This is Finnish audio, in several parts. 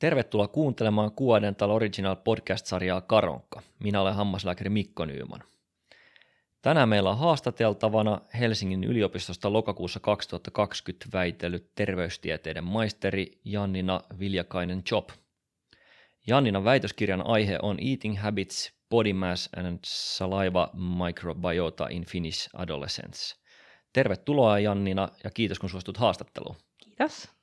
Tervetuloa kuuntelemaan Kuodental Original podcast-sarjaa Karonkka. Minä olen hammaslääkäri Mikko Nyyman. Tänään meillä on haastateltavana Helsingin yliopistosta lokakuussa 2020 väitellyt terveystieteiden maisteri Jannina Viljakainen Job. Janninan väitöskirjan aihe on Eating Habits, Body Mass and Saliva Microbiota in Finnish Adolescence. Tervetuloa Jannina ja kiitos kun suostut haastatteluun. Kiitos.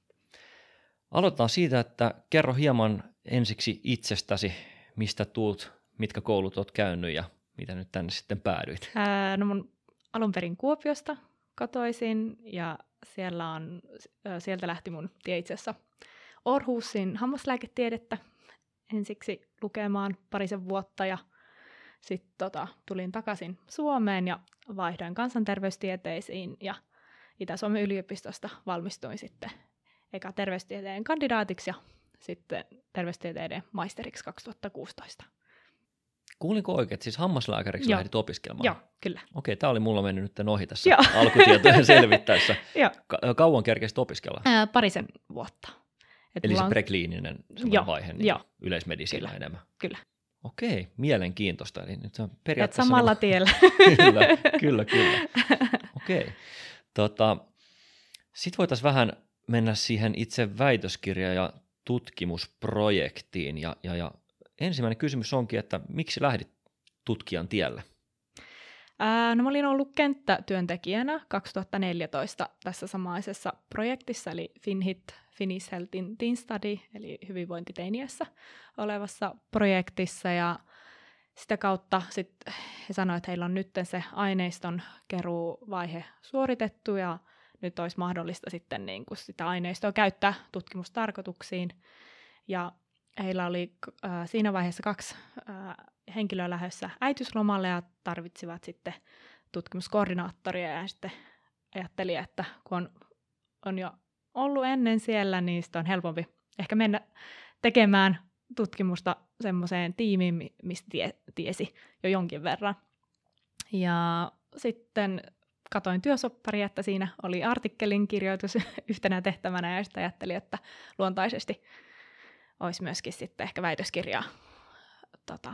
Aloitetaan siitä, että kerro hieman ensiksi itsestäsi, mistä tuut, mitkä koulut olet käynyt ja mitä nyt tänne sitten päädyit. Ää, no mun alun perin Kuopiosta kotoisin ja siellä on, sieltä lähti mun tie itse asiassa Orhusin hammaslääketiedettä ensiksi lukemaan parisen vuotta ja sitten tota, tulin takaisin Suomeen ja vaihdoin kansanterveystieteisiin ja Itä-Suomen yliopistosta valmistuin sitten eka terveystieteen kandidaatiksi ja sitten terveystieteiden maisteriksi 2016. Kuulinko oikein, että siis hammaslääkäriksi Joo. lähdit opiskelemaan? Joo, kyllä. Okei, tämä oli mulla mennyt nyt ohi tässä Joo. alkutietojen selvittäessä. Joo. Ka- kauan kerkesit opiskella? Ää, parisen vuotta. Et Eli se on- prekliininen Joo, vaihe, niin joo. yleismedisiina Kyllä. enemmän. Kyllä. Okei, mielenkiintoista. Eli nyt on Et periaatteessa... samalla niin tiellä. kyllä, kyllä, kyllä. Okei. Tota, Sitten voitaisiin vähän mennä siihen itse väitöskirja- ja tutkimusprojektiin. Ja, ja, ja ensimmäinen kysymys onkin, että miksi lähdit tutkijan tielle? Ää, no mä olin ollut kenttätyöntekijänä 2014 tässä samaisessa projektissa, eli FinHit, Finnish Health in Teen Study, eli hyvinvointi teiniässä olevassa projektissa, ja sitä kautta sit he sanoivat, että heillä on nyt se aineiston keruuvaihe suoritettu, ja nyt olisi mahdollista sitten niin kuin sitä aineistoa käyttää tutkimustarkoituksiin. Ja heillä oli äh, siinä vaiheessa kaksi äh, henkilöä lähdössä äitiyslomalle ja tarvitsivat sitten tutkimuskoordinaattoria ja sitten ajatteli, että kun on, on jo ollut ennen siellä, niin sitten on helpompi ehkä mennä tekemään tutkimusta semmoiseen tiimiin, mi- mistä tie, tiesi jo jonkin verran. Ja sitten katoin työsopparia, että siinä oli artikkelin kirjoitus yhtenä tehtävänä ja sitten ajattelin, että luontaisesti olisi myöskin sitten ehkä väitöskirjaa tota,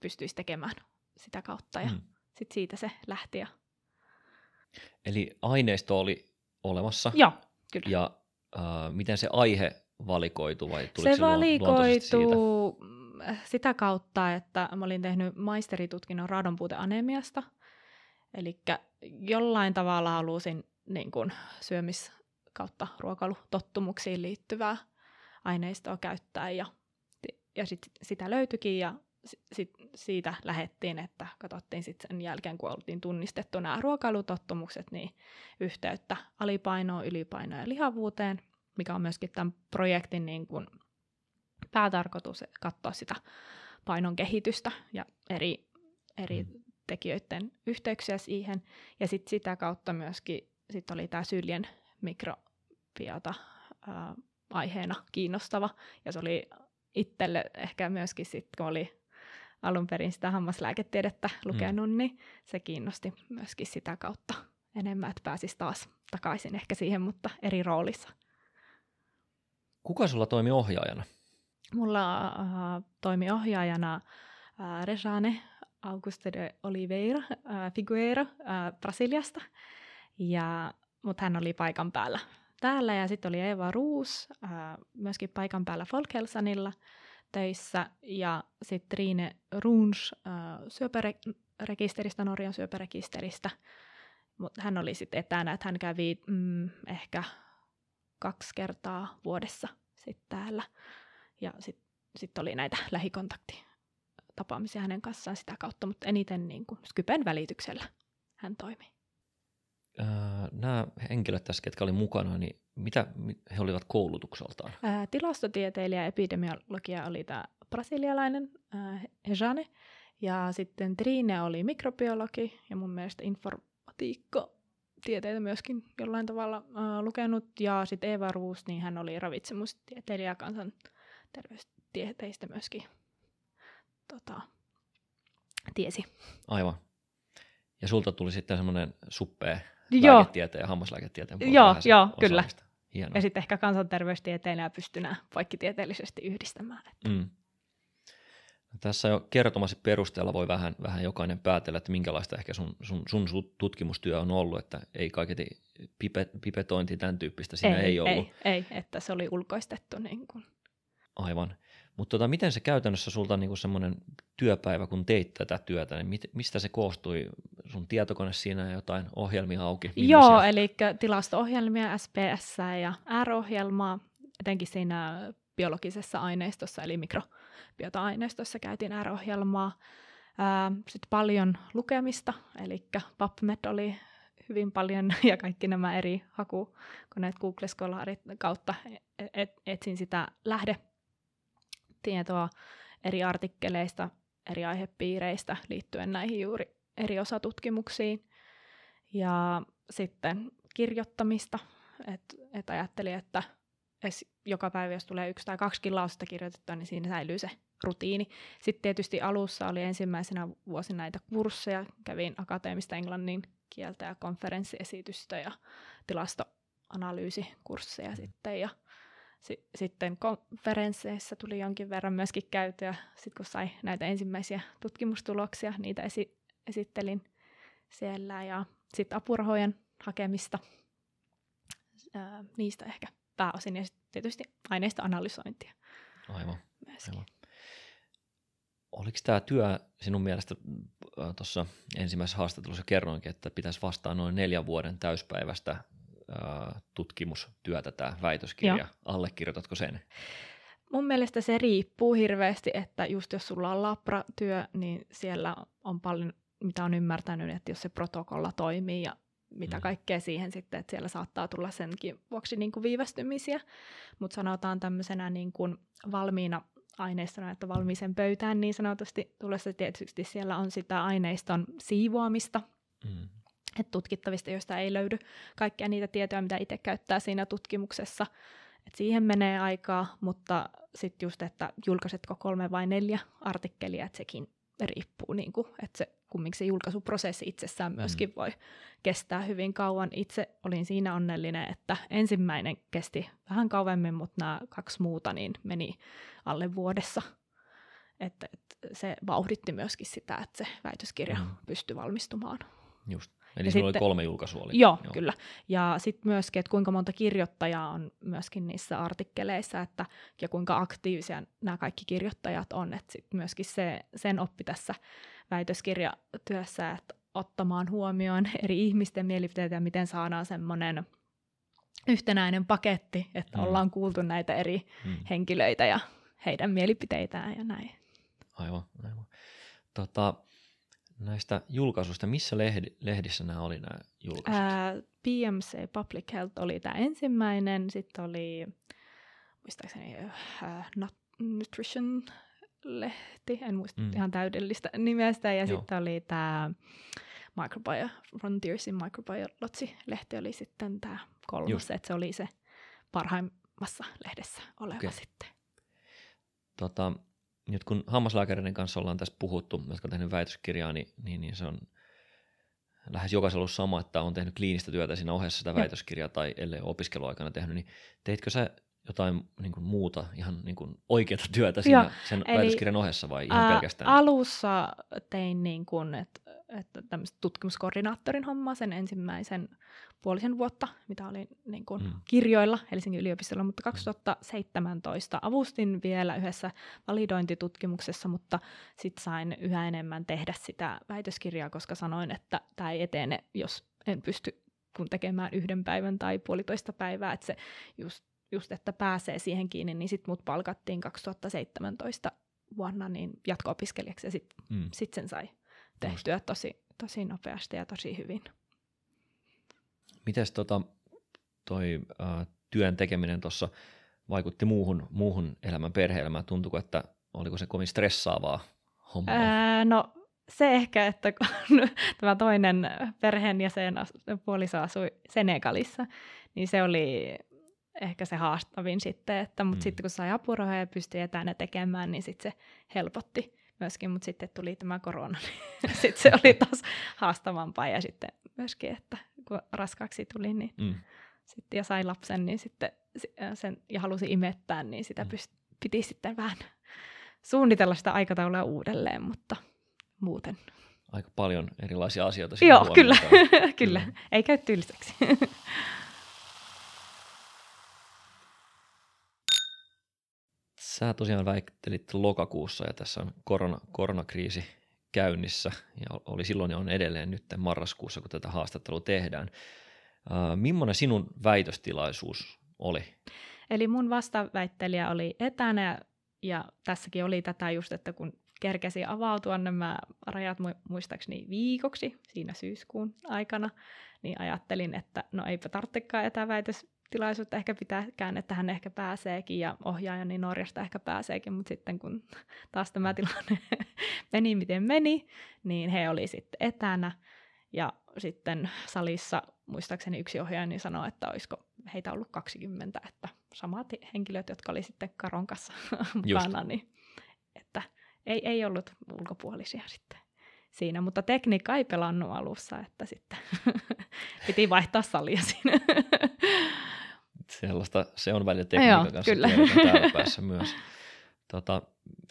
pystyisi tekemään sitä kautta ja hmm. sitten siitä se lähti. Ja... Eli aineisto oli olemassa. Joo, kyllä. Ja äh, miten se aihe valikoitu vai tuliko se se, siitä? valikoituu sitä kautta, että mä olin tehnyt maisteritutkinnon raadonpuuteanemiasta. Eli jollain tavalla halusin niin kun, syömis kautta ruokailutottumuksiin liittyvää aineistoa käyttää ja, ja sit, sitä löytyikin ja sit, sit siitä lähettiin, että katsottiin sitten sen jälkeen, kun oltiin tunnistettu nämä ruokailutottumukset, niin yhteyttä alipainoon, ylipainoon ja lihavuuteen, mikä on myöskin tämän projektin niin kuin päätarkoitus katsoa sitä painon kehitystä ja eri, eri Mm. Tekijöiden yhteyksiä siihen. Ja sitten sitä kautta myöskin sit oli tämä syljen mikrobiota ää, aiheena kiinnostava. Ja se oli itselle ehkä myöskin sitten, kun oli alun perin sitä hammaslääketiedettä lukenut, mm. niin se kiinnosti myöskin sitä kautta enemmän, että pääsisi taas takaisin ehkä siihen, mutta eri roolissa. Kuka sulla toimi ohjaajana? Mulla äh, toimi ohjaajana äh, Rejane Auguste de Oliveira äh, Figueira äh, Brasiliasta, ja, mutta hän oli paikan päällä täällä. Ja sitten oli Eva Ruus äh, myöskin paikan päällä Folkhälsanilla töissä, ja sitten Riine Runs äh, syöpärekisteristä, Norjan syöpärekisteristä. Mutta hän oli sitten etänä, että hän kävi mm, ehkä kaksi kertaa vuodessa sitten täällä. Ja sitten sit oli näitä lähikontaktitapaamisia hänen kanssaan sitä kautta, mutta eniten niin kuin Skypen välityksellä hän toimi. Äh, nämä henkilöt tässä, ketkä oli mukana, niin mitä mi- he olivat koulutukseltaan? Ää, tilastotieteilijä ja epidemiologia oli tämä brasilialainen ää, Hejane, ja sitten Trine oli mikrobiologi ja mun mielestä informatiikka tieteitä myöskin jollain tavalla ää, lukenut, ja sitten Eva Ruus, niin hän oli ravitsemustieteilijä ja kansanterveystieteistä myöskin tota, tiesi. Aivan. Ja sulta tuli sitten semmoinen suppea Joo. lääketieteen ja hammaslääketieteen puolelta Joo, joo, kyllä. Hienoa. Ja sitten ehkä kansanterveystieteellä pystyy nämä poikkitieteellisesti yhdistämään. Että. Mm. Tässä jo kertomasi perusteella voi vähän, vähän jokainen päätellä, että minkälaista ehkä sun, sun, sun tutkimustyö on ollut, että ei kaiketi pipe, pipetointi tämän tyyppistä siinä ei, ei ollut. Ei, ei, että se oli ulkoistettu. Niin kuin. Aivan. Mutta tota, miten se käytännössä sulta niin semmoinen työpäivä, kun teit tätä työtä, niin mit, mistä se koostui? Sun tietokone siinä jotain ohjelmia auki? Millaisia? Joo, eli tilasto-ohjelmia, SPS ja R-ohjelmaa, etenkin siinä biologisessa aineistossa, eli mikrobiota-aineistossa käytiin R-ohjelmaa. Sitten paljon lukemista, eli PubMed oli hyvin paljon ja kaikki nämä eri hakukoneet Google Scholarit kautta e-, et, etsin sitä lähde tietoa eri artikkeleista, eri aihepiireistä liittyen näihin juuri eri osatutkimuksiin. Ja sitten kirjoittamista, että et ajattelin, että joka päivä, jos tulee yksi tai kaksi lausetta kirjoitettua, niin siinä säilyy se rutiini. Sitten tietysti alussa oli ensimmäisenä vuosina näitä kursseja, kävin akateemista englannin kieltä ja konferenssiesitystä ja tilastoanalyysikursseja sitten ja si- sitten konferensseissa tuli jonkin verran myöskin käytyä, sitten kun sai näitä ensimmäisiä tutkimustuloksia, niitä esi- esittelin siellä ja sitten apurahojen hakemista, ää, niistä ehkä pääosin ja sitten tietysti aineista analysointia. Aivan. aivan. Oliko tämä työ sinun mielestä, tuossa ensimmäisessä haastattelussa kerroinkin, että pitäisi vastaa noin neljän vuoden täyspäivästä tutkimustyötä tämä väitöskirja. Joo. Allekirjoitatko sen? Mun mielestä se riippuu hirveästi, että just jos sulla on labratyö, niin siellä on paljon, mitä on ymmärtänyt, että jos se protokolla toimii ja mitä mm. kaikkea siihen sitten, että siellä saattaa tulla senkin vuoksi niin kuin viivästymisiä, mutta sanotaan tämmöisenä niin kuin valmiina aineistona, että valmiisen pöytään niin sanotusti tulossa tietysti siellä on sitä aineiston siivoamista, mm että tutkittavista, joista ei löydy kaikkia niitä tietoja, mitä itse käyttää siinä tutkimuksessa. Et siihen menee aikaa, mutta sitten just, että julkaisetko kolme vai neljä artikkelia, että sekin riippuu, niin kuin, että se kumminkin se julkaisuprosessi itsessään myöskin mm. voi kestää hyvin kauan. Itse olin siinä onnellinen, että ensimmäinen kesti vähän kauemmin, mutta nämä kaksi muuta niin meni alle vuodessa. Että, että se vauhditti myöskin sitä, että se väitöskirja mm. pystyi valmistumaan. Just. Eli ja sitten, oli kolme julkaisua. Oli. Joo, joo, kyllä. Ja sitten myöskin, että kuinka monta kirjoittajaa on myöskin niissä artikkeleissa, että, ja kuinka aktiivisia nämä kaikki kirjoittajat on. Että sitten myöskin se, sen oppi tässä väitöskirjatyössä, että ottamaan huomioon eri ihmisten mielipiteitä ja miten saadaan semmoinen yhtenäinen paketti, että mm. ollaan kuultu näitä eri mm. henkilöitä ja heidän mielipiteitään ja näin. Aivan, aivan. Tota, näistä julkaisuista, missä lehdi, lehdissä nämä oli nämä julkaisut? Ää, PMC Public Health oli tämä ensimmäinen, sitten oli muistaakseni äh, Nutrition lehti, en muista mm. ihan täydellistä nimestä, ja sitten oli tämä Microbiome, Frontiers in Microbiology-lehti oli sitten tämä kolmas, että se oli se parhaimmassa lehdessä oleva okay. sitten. Tota, nyt kun hammaslääkäreiden kanssa ollaan tässä puhuttu, jotka on tehnyt väitöskirjaa, niin, niin, niin se on lähes jokaisella ollut sama, että on tehnyt kliinistä työtä siinä ohessa sitä väitöskirjaa tai ellei opiskeluaikana tehnyt, niin teitkö sä jotain niin kuin muuta, ihan niin kuin oikeata työtä siinä Joo, sen eli, väitöskirjan ohessa vai ihan ää, pelkästään? Alussa tein niin kuin, että, että tutkimuskoordinaattorin hommaa sen ensimmäisen puolisen vuotta, mitä olin niin kuin mm. kirjoilla Helsingin yliopistolla, mutta 2017 avustin vielä yhdessä validointitutkimuksessa, mutta sitten sain yhä enemmän tehdä sitä väitöskirjaa, koska sanoin, että tämä ei etene, jos en pysty kun tekemään yhden päivän tai puolitoista päivää, että se just, just että pääsee siihen kiinni, niin sitten mut palkattiin 2017 vuonna niin jatko-opiskelijaksi ja sitten mm. sit sen sai tehtyä tosi, tosi nopeasti ja tosi hyvin. Miten tota, toi äh, työn tekeminen tuossa vaikutti muuhun, muuhun elämän perhe-elämään? Tuntuuko, että oliko se kovin stressaavaa hommaa? Ää, no se ehkä, että kun tämä toinen perheenjäsen puoliso asui Senegalissa, niin se oli ehkä se haastavin sitten, että, mutta mm. sitten kun sai apurahoja ja pystyi etänä tekemään, niin sitten se helpotti myöskin, mutta sitten tuli tämä korona, niin sitten se oli taas haastavampaa ja sitten myöskin, että kun raskaaksi tuli, niin mm. sitten, ja sai lapsen, niin sitten sen, ja halusi imettää, niin sitä Mm. pyst- piti sitten vähän suunnitella sitä aikataulua uudelleen, mutta muuten. Aika paljon erilaisia asioita Joo, kyllä, huomioidaan. kyllä. Ei käy tylsäksi. Sä tosiaan väittelit lokakuussa ja tässä on korona, koronakriisi käynnissä ja oli silloin ja on edelleen nyt marraskuussa, kun tätä haastattelua tehdään. Äh, millainen sinun väitöstilaisuus oli? Eli mun vastaväittelijä oli etänä ja tässäkin oli tätä just, että kun kerkesi avautua nämä rajat mu- muistaakseni viikoksi siinä syyskuun aikana, niin ajattelin, että no eipä tarvitsekaan etäväitöstilaisuutta, ehkä pitääkään, että hän ehkä pääseekin ja ohjaaja niin Norjasta ehkä pääseekin, mutta sitten kun taas tämä tilanne meni miten meni, niin he oli sitten etänä. Ja sitten salissa muistaakseni yksi ohjaaja niin sanoi, että olisiko heitä ollut 20, että samat henkilöt, jotka oli sitten Karon kanssa mukana, niin että ei, ei ollut ulkopuolisia sitten siinä, mutta tekniikka ei pelannut alussa, että sitten piti vaihtaa salia siinä. Sellaista, se on välillä tekniikan Joo, kanssa kyllä. täällä päässä myös. Tota,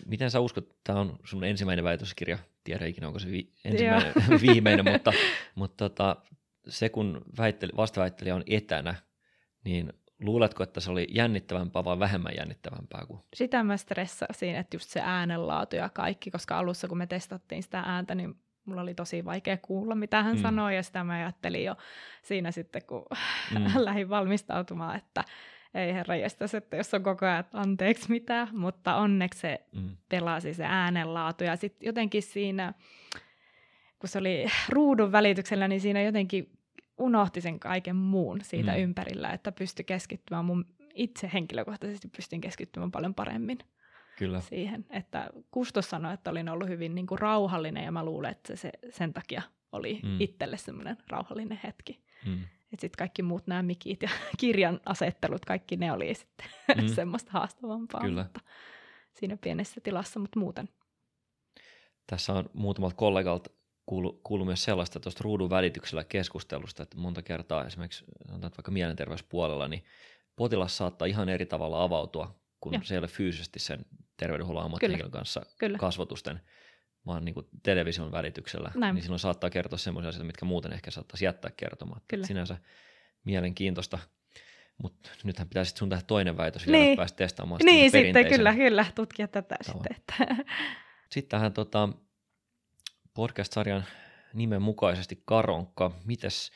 miten sä uskot, tämä on sun ensimmäinen väitöskirja, tiedä ikinä onko se vi- ensimmäinen, viimeinen, mutta, mutta tota, se kun väitteli, vastaväittelijä on etänä, niin luuletko, että se oli jännittävämpää vai vähemmän jännittävämpää kuin Sitä mä stressasin, että just se äänenlaatu ja kaikki, koska alussa kun me testattiin sitä ääntä, niin mulla oli tosi vaikea kuulla, mitä hän Mm. sanoi, ja sitä mä ajattelin jo siinä sitten, kun Mm. lähdin valmistautumaan, että ei herra jestas, että jos on koko ajan anteeksi mitä, mutta onneksi se mm, pelasi se äänenlaatu, ja sitten jotenkin siinä, kun se oli ruudun välityksellä, niin siinä jotenkin unohti sen kaiken muun siitä Mm. mm. ympärillä, että pystyi keskittymään mun itse henkilökohtaisesti pystyn keskittymään paljon paremmin kyllä, siihen, että Kustos sanoi, että olin ollut hyvin niin kuin rauhallinen ja mä luulen, että se sen takia oli Mm. itselle semmoinen rauhallinen hetki. mm, Että sitten kaikki muut nämä mikit ja kirjan asettelut, kaikki ne oli sitten Mm. mm. semmoista haastavampaa. Kyllä. Mutta siinä pienessä tilassa, mutta muuten. Tässä on muutamalta kollegalta kuulu, kuulu myös sellaista tuosta ruudun välityksellä keskustelusta, että monta kertaa esimerkiksi sanotaan, vaikka mielenterveyspuolella, niin potilas saattaa ihan eri tavalla avautua, kun Joo. se ei ole fyysisesti sen terveydenhuollon ammattihenkilön kanssa Kyllä. kasvotusten, vaan niin kuin television välityksellä. Näin. Niin silloin saattaa kertoa sellaisia asioita, mitkä muuten ehkä saattaisi jättää kertomatta. Kyllä. Sinänsä mielenkiintoista. Mutta nythän pitäisi sun tehdä toinen väitös vielä, Niin. että pääsit testaamaan Niin, sitä sitten perinteisen kyllä, kyllä, tutkia tätä tavan. sitten. Että. Sitten tähän tota, podcast-sarjan nimen mukaisesti Karonkka. Mites,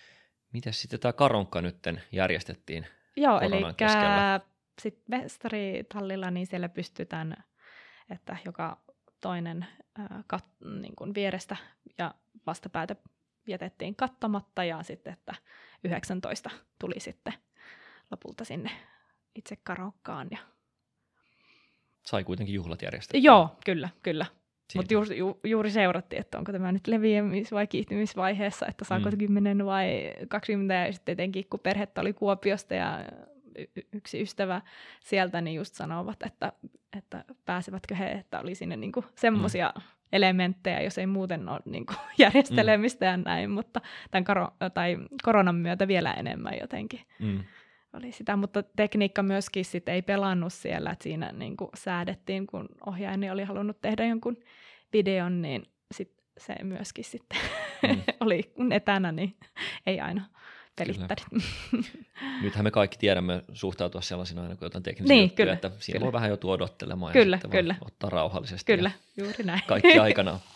mites sitten tämä Karonkka nytten järjestettiin? Joo, eli keskellä. Sitten mestaritallilla, niin siellä pystytään, että joka toinen ää, kat, niin kuin vierestä ja vastapäätä jätettiin kattamatta ja sitten, että 19 tuli sitten lopulta sinne itse karokkaan. Ja... Sai kuitenkin juhlat järjestettyä. Joo, kyllä, kyllä. Mutta juuri, ju, juuri seurattiin, että onko tämä nyt leviämis- vai kiihtymisvaiheessa, että saako Mm. mm. 10 vai 20. Ja sitten etenkin, kun perhettä oli Kuopiosta ja yksi ystävä sieltä, niin just sanovat, että, että pääsevätkö he, että oli sinne niinku semmoisia mm. elementtejä, jos ei muuten ole niinku järjestelemistä ja näin, mutta tämän karo- tai koronan myötä vielä enemmän jotenkin Mm, oli sitä, mutta tekniikka myöskin sit ei pelannut siellä, että siinä niin kuin säädettiin, kun ohjaajani oli halunnut tehdä jonkun videon, niin sit se myöskin sitten Mm. mm. oli kun etänä, niin ei aina pelittänyt. nythän me kaikki tiedämme suhtautua sellaisina aina, kun jotain teknisiä Niin, juttuja, kyllä, että siinä kyllä. voi vähän joutua odottelemaan Kyllä, ja kyllä. ottaa rauhallisesti. Kyllä, juuri näin. kaikki aikanaan.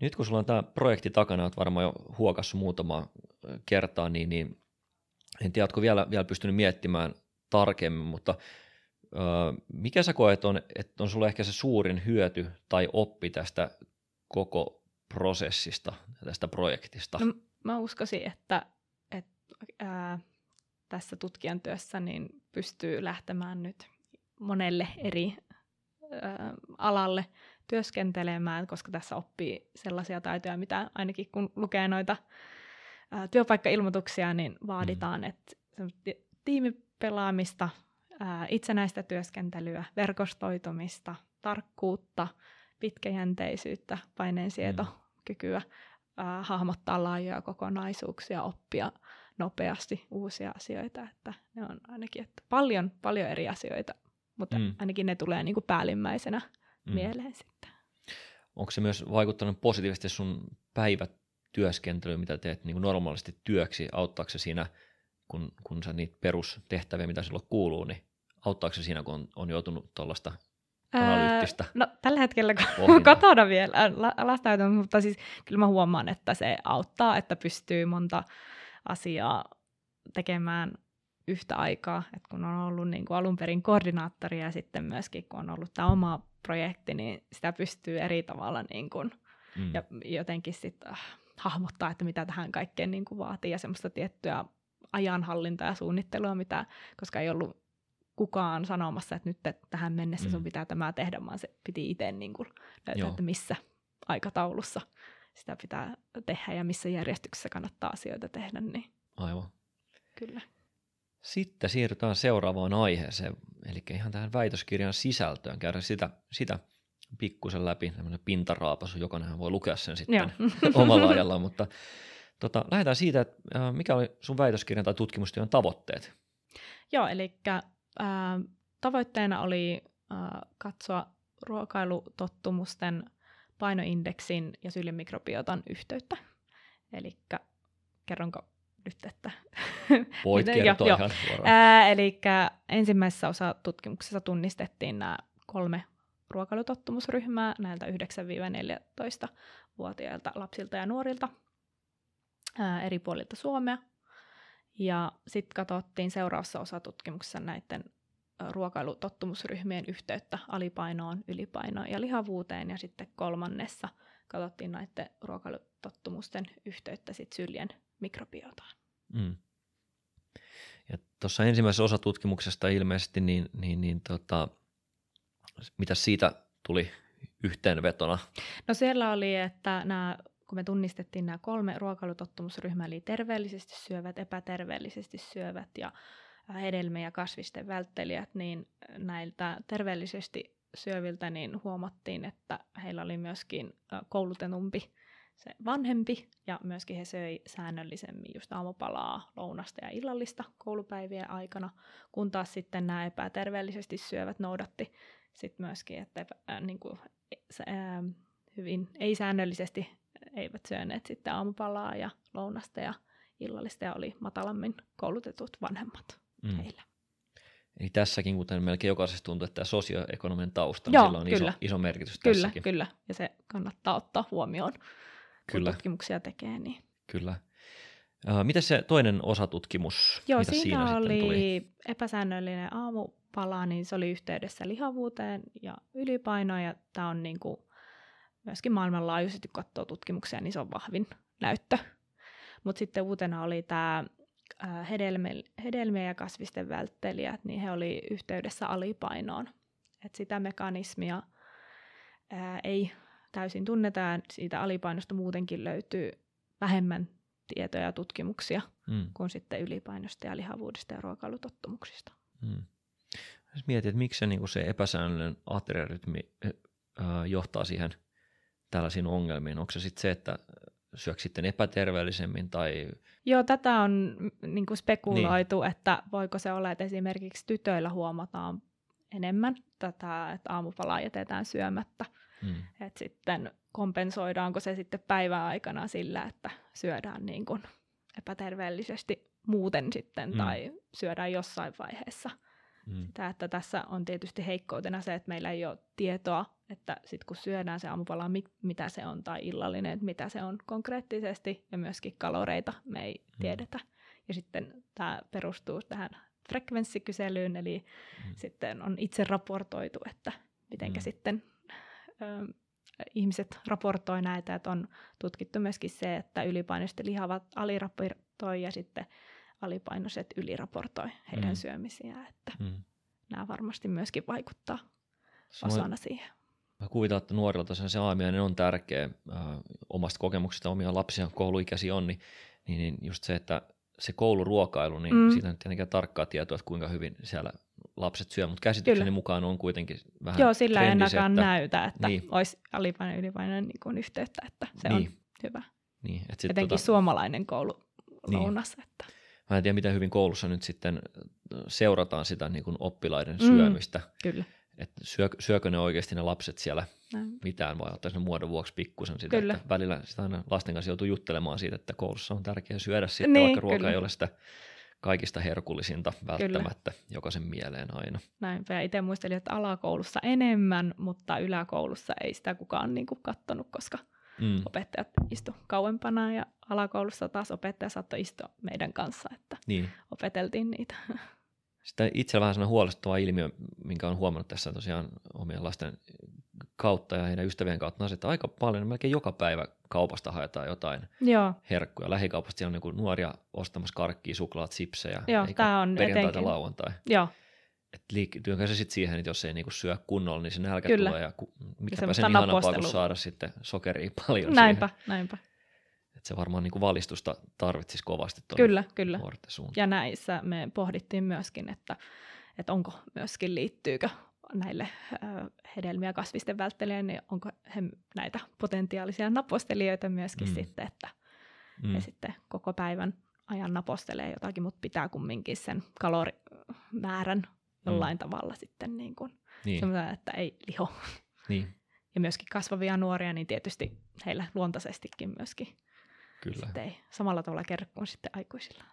Nyt kun sulla on tämä projekti takana, olet varmaan jo huokassut muutamaa ö, kertaa, niin, niin en tiedä, oletko vielä, vielä pystynyt miettimään tarkemmin, mutta ö, mikä sä koet on, että on sulle ehkä se suurin hyöty tai oppi tästä koko prosessista ja tästä projektista? No, mä uskoisin, että, että ää, tässä tutkijan työssä niin pystyy lähtemään nyt monelle eri ää, alalle työskentelemään, koska tässä oppii sellaisia taitoja, mitä ainakin kun lukee noita ää, työpaikkailmoituksia, niin vaaditaan, mm. että tiimipelaamista, ää, itsenäistä työskentelyä, verkostoitumista, tarkkuutta, pitkäjänteisyyttä, paineensietokykyä, äh, hahmottaa laajoja kokonaisuuksia, oppia nopeasti uusia asioita, että ne on ainakin että paljon, paljon eri asioita, mutta mm. ainakin ne tulee niin kuin päällimmäisenä mm. mieleen sitten. Onko se myös vaikuttanut positiivisesti sun päivätyöskentelyyn, mitä teet niin kuin normaalisti työksi? Auttaako se siinä, kun, kun sä niitä perustehtäviä, mitä sulla kuuluu, niin auttaako se siinä, kun on, on joutunut tuollaista analyyttistä? no tällä hetkellä kun kotona vielä lastautunut, mutta siis kyllä mä huomaan, että se auttaa, että pystyy monta asiaa tekemään yhtä aikaa, että kun on ollut niin kuin alun perin koordinaattori ja sitten myöskin kun on ollut tämä oma projekti, niin sitä pystyy eri tavalla niin kuin, mm. ja jotenkin sitten äh, hahmottaa, että mitä tähän kaikkeen niin kuin vaatii ja semmoista tiettyä ajanhallintaa ja suunnittelua, mitä, koska ei ollut kukaan sanomassa, että nyt että tähän mennessä sun mm. pitää tämä tehdä, vaan se piti itse niin kuin löytää, Joo. että missä aikataulussa sitä pitää tehdä ja missä järjestyksessä kannattaa asioita tehdä. Niin Aivan. Kyllä. Sitten siirrytään seuraavaan aiheeseen, eli ihan tähän väitöskirjan sisältöön. Käydä sitä, sitä pikkusen läpi, tämmöinen pintaraapasu, jokainen voi lukea sen sitten omalla ajallaan, mutta tota, lähdetään siitä, että äh, mikä oli sun väitöskirjan tai tutkimustyön tavoitteet? Joo, eli äh, tavoitteena oli katsoa ruokailutottumusten painoindeksin ja sylimikrobiotan yhteyttä. Eli kerronko nyt, että... Voit kertoa jo, ihan Ää, Eli ensimmäisessä osa tutkimuksessa tunnistettiin nämä kolme ruokailutottumuusryhmää näiltä 9-14-vuotiailta lapsilta ja nuorilta ää, eri puolilta Suomea. Ja sitten katsottiin seuraavassa osatutkimuksessa näiden ruokailutottumuusryhmien yhteyttä alipainoon, ylipainoon ja lihavuuteen. Ja sitten kolmannessa katsottiin näiden ruokailutottumusten yhteyttä sit syljen mikrobiotaan. Mm. Ja tuossa ensimmäisessä osatutkimuksesta ilmeisesti, niin, niin, niin tota, mitä siitä tuli yhteenvetona? No siellä oli, että nämä kun me tunnistettiin nämä kolme ruokailutottumusryhmää, eli terveellisesti syövät, epäterveellisesti syövät ja hedelmä- ja kasvisten välttelijät, niin näiltä terveellisesti syöviltä niin huomattiin, että heillä oli myöskin koulutetumpi se vanhempi, ja myöskin he söi säännöllisemmin just aamupalaa, lounasta ja illallista koulupäivien aikana, kun taas sitten nämä epäterveellisesti syövät noudatti sitten myöskin, että äh, niin kuin, äh, hyvin ei-säännöllisesti eivät syöneet sitten aamupalaa ja lounasta ja illallista ja oli matalammin koulutetut vanhemmat mm. heillä. Eli tässäkin, kuten melkein jokaisessa tuntuu, että tämä sosioekonominen tausta, niin Joo, sillä on kyllä. iso, iso merkitys kyllä, tässäkin. Kyllä, ja se kannattaa ottaa huomioon, kyllä. kun tutkimuksia tekee. Niin. Kyllä. Uh, miten se toinen osatutkimus, Joo, mitä siinä, siinä oli tuli? epäsäännöllinen aamupala, niin se oli yhteydessä lihavuuteen ja ylipainoon, ja tämä on niin kuin myöskin maailmanlaajuisesti katsoo tutkimuksia, niin se on vahvin näyttö. Mutta sitten uutena oli tämä hedelmiä ja kasvisten välttelijät, niin he oli yhteydessä alipainoon. Et sitä mekanismia ää, ei täysin tunneta, siitä alipainosta muutenkin löytyy vähemmän tietoja ja tutkimuksia mm. kuin sitten ylipainosta ja lihavuudesta ja ruokailutottumuksista. Mm. Jos mietit, että miksi se, niin se epäsäännöllinen ateriarytmi johtaa siihen tällaisiin ongelmiin, onko se sitten se, että syökö sitten epäterveellisemmin tai... Joo, tätä on niin kuin spekuloitu, niin. että voiko se olla, että esimerkiksi tytöillä huomataan enemmän tätä, että aamupalaa jätetään syömättä. Hmm. Että sitten kompensoidaanko se sitten päivän aikana sillä, että syödään niin kuin epäterveellisesti muuten sitten hmm. tai syödään jossain vaiheessa. Mm. Sitä, että tässä on tietysti heikkoutena se, että meillä ei ole tietoa, että sitten kun syödään se aamupala, mitä se on, tai illallinen, että mitä se on konkreettisesti, ja myöskin kaloreita me ei mm. tiedetä. Ja sitten tämä perustuu tähän frekvenssikyselyyn, eli mm. sitten on itse raportoitu, että miten mm. sitten ö, ihmiset raportoi näitä, että on tutkittu myöskin se, että ylipainoiset lihavat aliraportoi ja sitten alipainoiset yliraportoi heidän mm. syömisiään, että mm. nämä varmasti myöskin vaikuttaa osana siihen. Mä kuvitan, että nuorilla tosiaan se aamiainen on tärkeä. Äh, omasta kokemuksesta omia lapsia, kouluikäisiä on, niin, niin, niin just se, että se kouluruokailu, niin mm. siitä on tietenkään tarkkaa tietoa, että kuinka hyvin siellä lapset syö, mutta käsitykseni Kyllä. mukaan on kuitenkin vähän Joo, sillä ei ainakaan näytä, että niin. olisi alipaino ylipainoinen niin yhteyttä, että se niin. on hyvä. Niin, et sit Etenkin tota, suomalainen koulu Niin. lounas. Että. mä en tiedä, miten hyvin koulussa nyt sitten seurataan sitä niin kuin oppilaiden Mm. syömistä. Kyllä. Että syö, syökö ne oikeasti ne lapset siellä Näin. mitään vai ottaa sen muodon vuoksi pikkusen sitä. Kyllä. Että välillä sitä aina lasten kanssa joutuu juttelemaan siitä, että koulussa on tärkeää syödä sitten, Niin, vaikka ruoka kyllä. ei ole sitä kaikista herkullisinta välttämättä jokaisen mieleen aina. Näinpä. Ja itse muistelin, että alakoulussa enemmän, mutta yläkoulussa ei sitä kukaan niin kuin kattonut, koska Mm, opettajat istu kauempana ja alakoulussa taas opettaja saattoi istua meidän kanssa, että niin. opeteltiin niitä. Sitten itsellä vähän sellainen huolestuttava ilmiö, minkä olen huomannut tässä tosiaan omien lasten kautta ja heidän ystävien kautta, on se, että aika paljon, melkein joka päivä kaupasta haetaan jotain Joo, herkkuja. Lähikaupasta siellä on niin nuoria ostamassa karkkia, suklaat, sipsejä, Joo, eikä tää on perjantai tai etenkin- lauantai. joo, Et liittyykö se sitten siihen, että jos ei niinku syö kunnolla, niin se nälkä Kyllä. tulee ja ku, mikäpä sen ihanampaa napostelua. saada sitten sokeria paljon näinpä, siihen. näinpä. Et se varmaan niinku valistusta tarvitsisi kovasti tuonne Kyllä, kyllä. Ja näissä me pohdittiin myöskin, että, että onko myöskin liittyykö näille ö, hedelmiä ja kasvisten välttelijöille, niin onko he näitä potentiaalisia napostelijoita myöskin Mm. mm. sitten, että Mm, he sitten koko päivän ajan napostelee jotakin, mutta pitää kumminkin sen kalorimäärän jollain tavalla sitten niin kuin, niin, että ei liho. niin, Ja myöskin kasvavia nuoria, niin tietysti heillä luontaisestikin myöskin kyllä. sitten ei samalla tavalla kerro kuin sitten aikuisilla.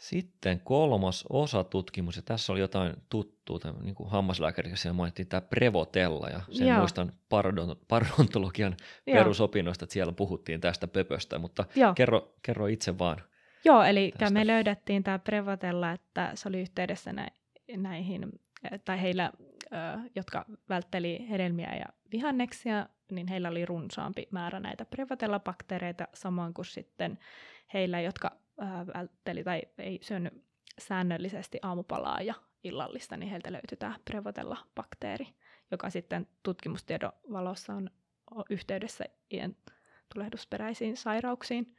Sitten kolmas osa tutkimus, ja tässä oli jotain tuttua, tämän, niin kuin hammaslääkäri, siellä mainittiin tämä Prevotella, ja sen Joo. muistan parodon, parodontologian Joo. perusopinnoista, että siellä puhuttiin tästä pöpöstä, mutta Joo. kerro, kerro itse vaan. Joo, eli tästä. me löydettiin tämä Prevotella, että se oli yhteydessä nä- näihin, tai heillä, ö, jotka vältteli hedelmiä ja vihanneksia, niin heillä oli runsaampi määrä näitä Prevotella-bakteereita, samoin kuin sitten heillä, jotka ö, vältteli tai ei syönyt säännöllisesti aamupalaa ja illallista, niin heiltä löytyi tämä Prevotella-bakteeri, joka sitten tutkimustiedon valossa on yhteydessä iän tulehdusperäisiin sairauksiin.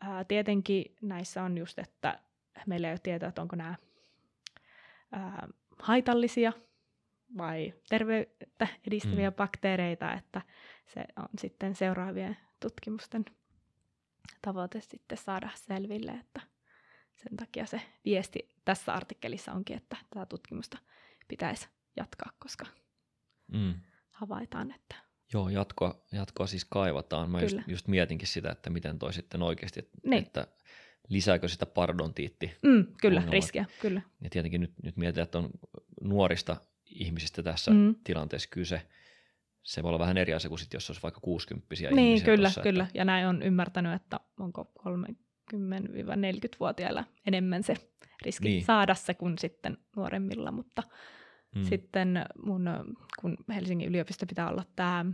Ää, tietenkin näissä on just, että meillä ei ole tietoa, että onko nämä ää, haitallisia vai terveyttä edistäviä Mm. bakteereita, että se on sitten seuraavien tutkimusten tavoite sitten saada selville, että sen takia se viesti tässä artikkelissa onkin, että tätä tutkimusta pitäisi jatkaa, koska Mm. havaitaan, että Joo, jatkoa, jatkoa siis kaivataan. Mä just, Kyllä. just mietinkin sitä, että miten toi sitten oikeasti, että, Niin. että lisääkö sitä parodontiitti. mm, kyllä, riskiä, kyllä. Ja tietenkin nyt, nyt mietitään, että on nuorista ihmisistä tässä Mm. tilanteessa kyse. Se voi olla vähän eri asia kuin sit, jos olisi vaikka 60 Niin, ihmisiä kyllä, tossa, kyllä. Että, Ja näin on ymmärtänyt, että onko 30-40-vuotiailla enemmän se riski Niin. saada se kuin sitten nuoremmilla, mutta mm, sitten mun, kun Helsingin yliopisto pitää olla tämä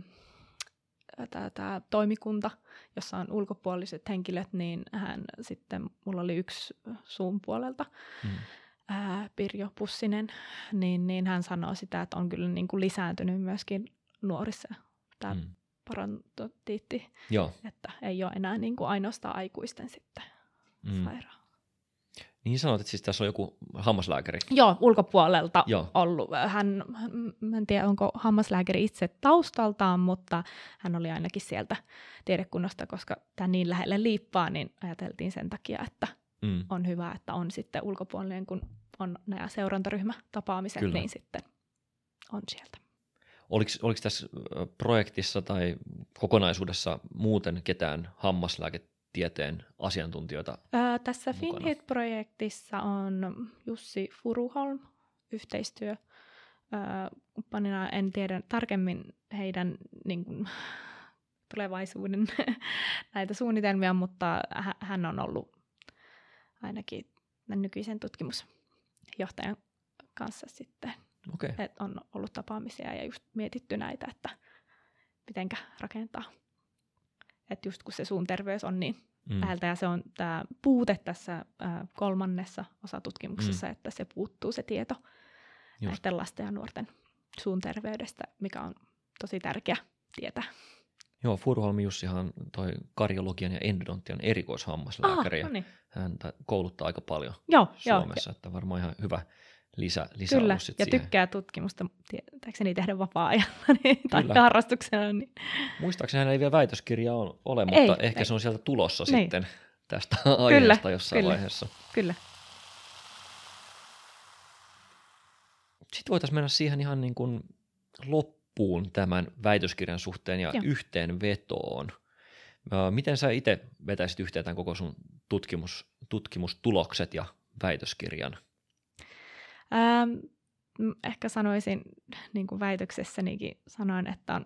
tää, tää toimikunta, jossa on ulkopuoliset henkilöt, niin hän sitten, mulla oli yksi suun puolelta, mm, ää, Pirjo Pussinen, niin, niin hän sanoo sitä, että on kyllä niin kuin lisääntynyt myöskin nuorissa tämä mm. parantotiitti, Joo, että ei ole enää niin kuin ainoastaan aikuisten sitten mm. sairaan. niin sanoit, että siis tässä on joku hammaslääkäri. Joo, ulkopuolelta Joo. ollut. Hän, en tiedä onko hammaslääkäri itse taustaltaan, mutta hän oli ainakin sieltä tiedekunnasta, koska tämä niin lähelle liippaa, niin ajateltiin sen takia, että Mm. on hyvä, että on sitten ulkopuolinen, kun on nämä seurantaryhmätapaamiset, Kyllä. niin sitten on sieltä. Oliko, oliko tässä projektissa tai kokonaisuudessa muuten ketään hammaslääketieteen asiantuntijoita? Ää, tässä. FinHit-projektissa on Jussi Furuholm, yhteistyö. Ää, kumppanina en tiedä tarkemmin heidän niin kuin, tulevaisuuden näitä suunnitelmia, mutta hä- hän on ollut ainakin tämän nykyisen tutkimusjohtajan kanssa sitten, okay. että on ollut tapaamisia ja just mietitty näitä, että mitenkä rakentaa. Että just kun se suun terveys on niin mm. läheltä ja se on tämä puute tässä ää, kolmannessa osatutkimuksessa, mm. että se puuttuu se tieto Just. näiden lasten ja nuorten suun terveydestä, mikä on tosi tärkeä tietää. Joo, Furuholmi Jussihan toi kardiologian ja endodontian erikoishammaslääkäri. Ah, no niin. Hän ta- kouluttaa aika paljon Joo, joo. Suomessa, että varmaan ihan hyvä lisä, lisä Kyllä, ja siihen. tykkää tutkimusta, tietääkseni tehdä vapaa-ajalla niin, tai Kyllä. harrastuksena. Niin. Muistaakseni hänellä ei vielä väitöskirjaa ole, ole Ei, mutta ehkä ei. se on sieltä tulossa Niin. sitten tästä aiheesta jossain kyllä. vaiheessa. Kyllä. Sitten voitaisiin mennä siihen ihan niin kuin loppuun tämän väitöskirjan suhteen ja Joo. yhteenvetoon. Miten sä itse vetäisit yhteen tämän koko sun tutkimus, tutkimustulokset ja väitöskirjan? Ähm, ehkä sanoisin, niin kuin väitöksessänikin sanoin, että on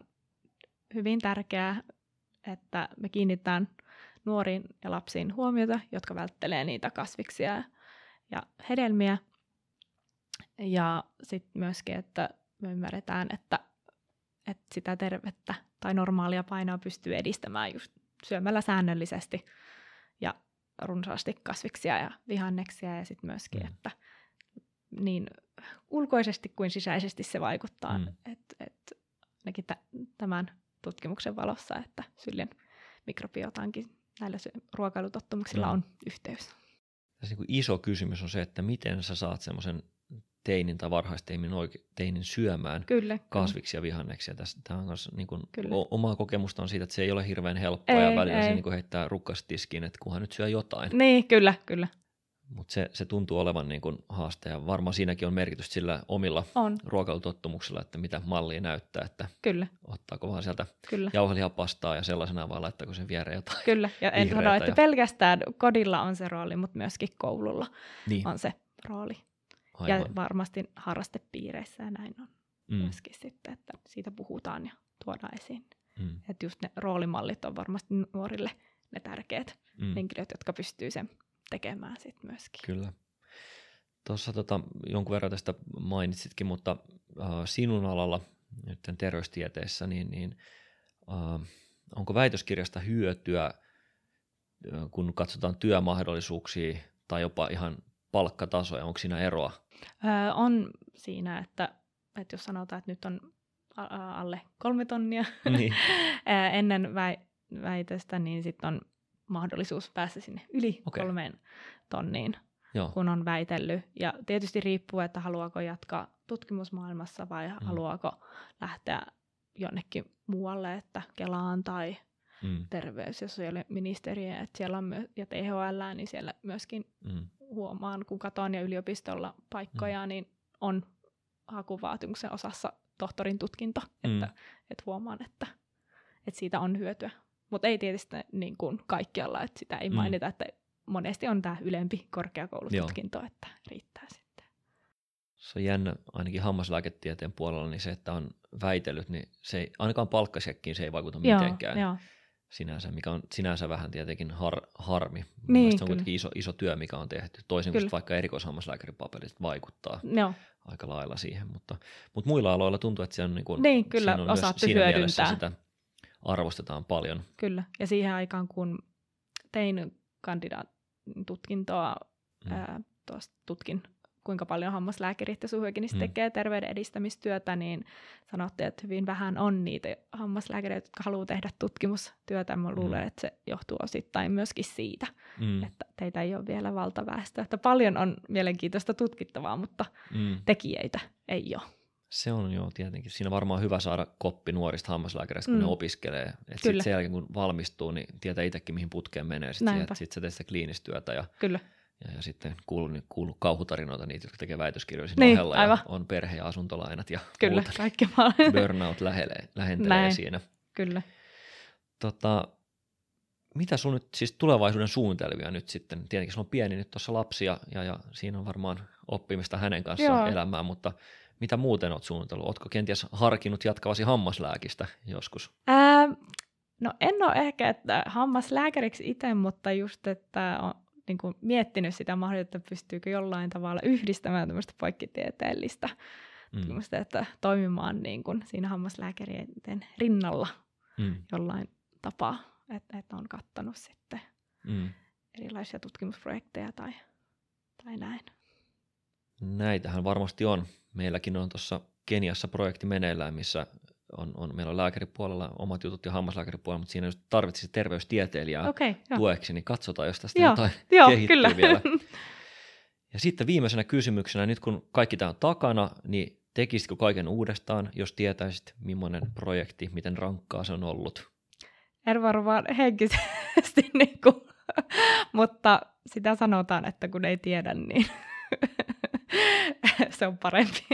hyvin tärkeää, että me kiinnitetään nuoriin ja lapsiin huomiota, jotka välttelee niitä kasviksia ja hedelmiä. Ja sitten myöskin, että me ymmärretään, että, että sitä tervettä tai normaalia painoa pystyy edistämään just syömällä säännöllisesti ja runsaasti kasviksia ja vihanneksia ja sitten myöskin, Mm. että niin ulkoisesti kuin sisäisesti se vaikuttaa. Mm. Mm. Et, ainakin t- tämän tutkimuksen valossa, että syljen mikrobiotaankin näillä ruokailutottumuksilla Mm. on yhteys. Tässä niin kuin iso kysymys on se, että miten sä saat semmoisen teinin tai varhaisteinin oike- teinin syömään Kyllä. kasviksia ja vihanneksia. Tässä, tämä on kanssa niin kuin, Kyllä. o- omaa kokemusta on siitä, että se ei ole hirveän helppoa ja Ei, välillä se ei. niin kuin heittää rukkastiskin, että kunhan nyt syö jotain. Kyllä. Niin, kyllä, kyllä. Mutta se, se tuntuu olevan niin kuin haaste ja varmaan siinäkin on merkitystä sillä omilla On, ruokailutottumuksilla, että mitä mallia näyttää, että kyllä, ottaako vaan sieltä kyllä. jauhelihapastaa ja sellaisena vaan laittaako sen viereen jotain. Kyllä, ja en sano, että ja- pelkästään kodilla on se rooli, mutta myöskin koululla Niin, on se rooli. Aivan. Ja varmasti harrastepiireissä ja näin on Mm, myöskin sitten, että siitä puhutaan ja tuodaan esiin. mm, Että just ne roolimallit on varmasti nuorille ne tärkeät mm. henkilöt, jotka pystyy sen tekemään sitten myöskin. Kyllä. Tuossa tota, jonkun verran tästä mainitsitkin, mutta äh, sinun alalla, nyt terveystieteissä, niin, niin äh, onko väitöskirjasta hyötyä, äh, kun katsotaan työmahdollisuuksia tai jopa ihan palkkatasoja, onko siinä eroa? Öö, on siinä, että, että jos sanotaan, että nyt on alle kolme tonnia Niin. ennen väi- väitöstä, niin sitten on mahdollisuus päästä sinne yli okay. kolmeen tonniin, Joo, kun on väitellyt. Ja tietysti riippuu, että haluaako jatkaa tutkimusmaailmassa vai Mm. haluaako lähteä jonnekin muualle, että Kelaan tai mm, terveys- ja sosiaaliministeriö, että siellä on myö- ja THL, niin siellä myöskin mm, huomaan, kun katoan ja yliopistolla paikkoja, mm. niin on hakuvaatimuksen osassa tohtorin tutkinto, Mm. että, että huomaan, että, että siitä on hyötyä. Mutta ei tietysti niin kuin kaikkialla, että sitä ei Mm. mainita, että monesti on tämä ylempi korkeakoulututkinto, Joo. että riittää sitten. se on jännä, ainakin hammaslääketieteen puolella, niin se, että on väitellyt, niin se ei, ainakaan palkkasiakkiin se ei vaikuta mitenkään. Joo, joo, sinänsä, mikä on sinänsä vähän tietenkin har, harmi. Niin, se on kuitenkin iso, iso työ, mikä on tehty. Toisin kuin vaikka erikoishammaslääkäripaperit vaikuttaa joo, aika lailla siihen, mutta, mutta muilla aloilla tuntuu, että se on, niin kuin, Niin, kyllä, siinä on myös siinä mielessä hyödyntää. sitä arvostetaan paljon. kyllä. Ja siihen aikaan, kun tein kandidaattutkintoa, Mm. mm. ää, tutkin kuinka paljon hammaslääkärit ja suuhygienist Mm. tekee terveyden edistämistyötä, niin sanottiin, että hyvin vähän on niitä hammaslääkäreitä, jotka haluaa tehdä tutkimustyötä. Mä luulen, Mm. että se johtuu osittain myöskin siitä, Mm. että teitä ei ole vielä valtaväestö. Että paljon on mielenkiintoista tutkittavaa, mutta Mm. tekijöitä ei ole. Se on jo tietenkin. Siinä varmaan hyvä saada koppi nuorista hammaslääkäreistä, kun mm. Ne opiskelee. Et sit Kyllä. sen jälkeen, kun valmistuu, niin tietää itsekin, mihin putkeen menee. Sitten sit sä teet sitä kliinistyötä ja Kyllä, Ja, ja sitten kuuluu, niin kuuluu kauhutarinoita niitä, jotka tekee väitöskirjoja siinä Niin, ohella. aivan. Ja on perhe- ja asuntolainat ja kyllä, muuta. kaikki paljon. Burnout lähelee, lähentelee Näin. siinä. kyllä. Tota, mitä sun nyt siis tulevaisuuden suunnitelmia nyt sitten? Tietenkin sulla on pieni nyt tuossa lapsi ja, ja, ja siinä on varmaan oppimista hänen kanssaan Joo. elämään, mutta mitä muuten oot suunnitellut? Ootko kenties harkinnut jatkavasi hammaslääkistä joskus? Ää, no en ole ehkä että hammaslääkäriksi itse, mutta just, että on niin kuin miettinyt sitä mahdollisuutta, että pystyykö jollain tavalla yhdistämään tämmöistä poikkitieteellistä Mm. tutkimusta, että toimimaan niin kuin siinä hammaslääkärien rinnalla Mm. jollain tapaa, että, että on kattanut sitten Mm. erilaisia tutkimusprojekteja tai, tai näin. Näitähän varmasti on. Meilläkin on tuossa Keniassa projekti meneillään, missä on, on, meillä on lääkäripuolella omat jutut ja hammaslääkäripuolella, mutta siinä just tarvitsisi terveystieteilijää okay, tueksi, niin katsotaan, jos tästä Joo, jotain joo kehittyy kyllä. vielä. Ja sitten viimeisenä kysymyksenä, nyt kun kaikki tämä on takana, niin tekisitkö kaiken uudestaan, jos tietäisit, millainen projekti, miten rankkaa se on ollut? En varmaan henkisesti, niin kuin, mutta sitä sanotaan, että kun ei tiedä, niin se on parempi.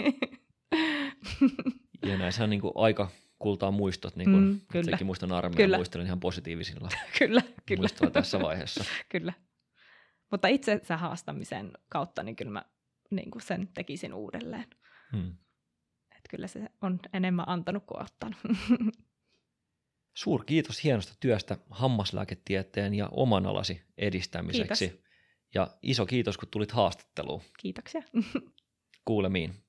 Ja näissä on niin kuin aika kultaa muistot, niin kuin mm, kyllä. sekin muistan armeijan, muistelen ihan positiivisilla kyllä, kyllä. tässä vaiheessa. kyllä. Mutta itse haastamisen kautta, niin kyllä mä niin kuin sen tekisin uudelleen. Hmm. Et kyllä se on enemmän antanut kuin ottanut. Suur kiitos hienosta työstä hammaslääketieteen ja oman alasi edistämiseksi. Kiitos. Ja iso kiitos, kun tulit haastatteluun. Kiitoksia. Kuulemiin.